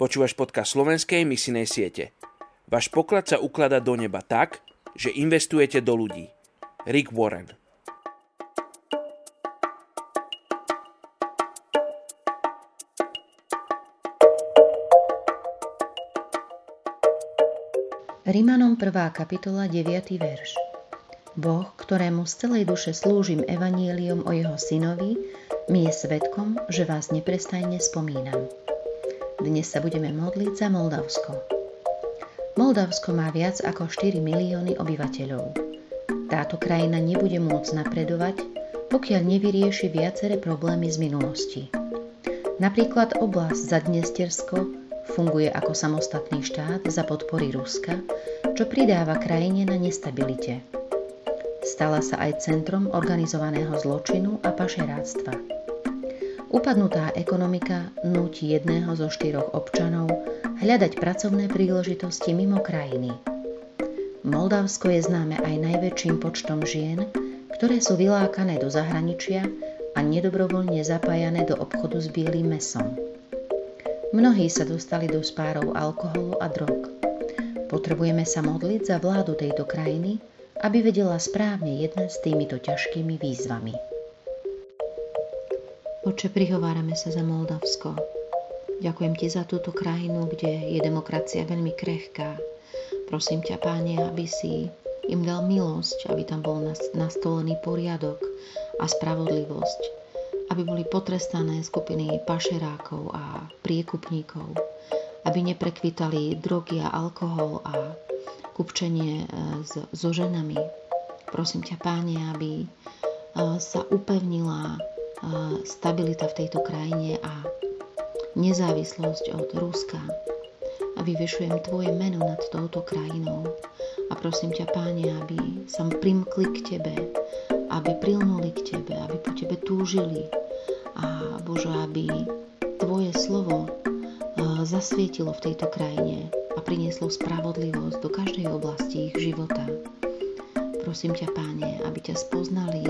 Počúvaš podcast slovenskej misinej siete. Váš poklad sa ukladá do neba tak, že investujete do ľudí. Rick Warren Rimanom 1. kapitola 9. verš Boh, ktorému z celej duše slúžim evaníliom o jeho synovi, mi je svetkom, že vás neprestajne spomínam. Dnes sa budeme modliť za Moldavsko. Moldavsko má viac ako 4 milióny obyvateľov. Táto krajina nebude môcť napredovať, pokiaľ nevyrieši viaceré problémy z minulosti. Napríklad oblasť Zadnestersko funguje ako samostatný štát za podpory Ruska, čo pridáva krajine na nestabilite. Stala sa aj centrom organizovaného zločinu a pašeráctva. Upadnutá ekonomika núti jedného zo štyroch občanov hľadať pracovné príležitosti mimo krajiny. Moldavsko je známe aj najväčším počtom žien, ktoré sú vylákané do zahraničia a nedobrovoľne zapájané do obchodu s bielým mesom. Mnohí sa dostali do spárov alkoholu a drog. Potrebujeme sa modliť za vládu tejto krajiny, aby vedela správne jednať s týmito ťažkými výzvami. Oče, prihovárame sa za Moldavsko. Ďakujem ti za túto krajinu, kde je demokracia veľmi krehká. Prosím ťa, páne, aby si im dal milosť, aby tam bol nastolený poriadok a spravodlivosť, aby boli potrestané skupiny pašerákov a priekupníkov, aby neprekvitali drogy a alkohol a kupčenie e, so ženami. Prosím ťa, páne, aby e, sa upevnila stabilita v tejto krajine a nezávislosť od Ruska. A vyvešujem Tvoje meno nad touto krajinou a prosím ťa, Páne, aby sa primkli k Tebe, aby prilnuli k Tebe, aby po Tebe túžili a Bože, aby Tvoje slovo zasvietilo v tejto krajine a prinieslo spravodlivosť do každej oblasti ich života. Prosím ťa, Páne, aby ťa spoznali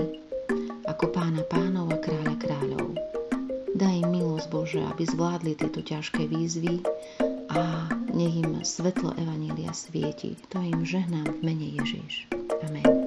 ako pána pánov a kráľa kráľov. Daj im milosť Bože, aby zvládli tieto ťažké výzvy a nech im svetlo Evanília svieti. To im žehnám v mene Ježiš. Amen.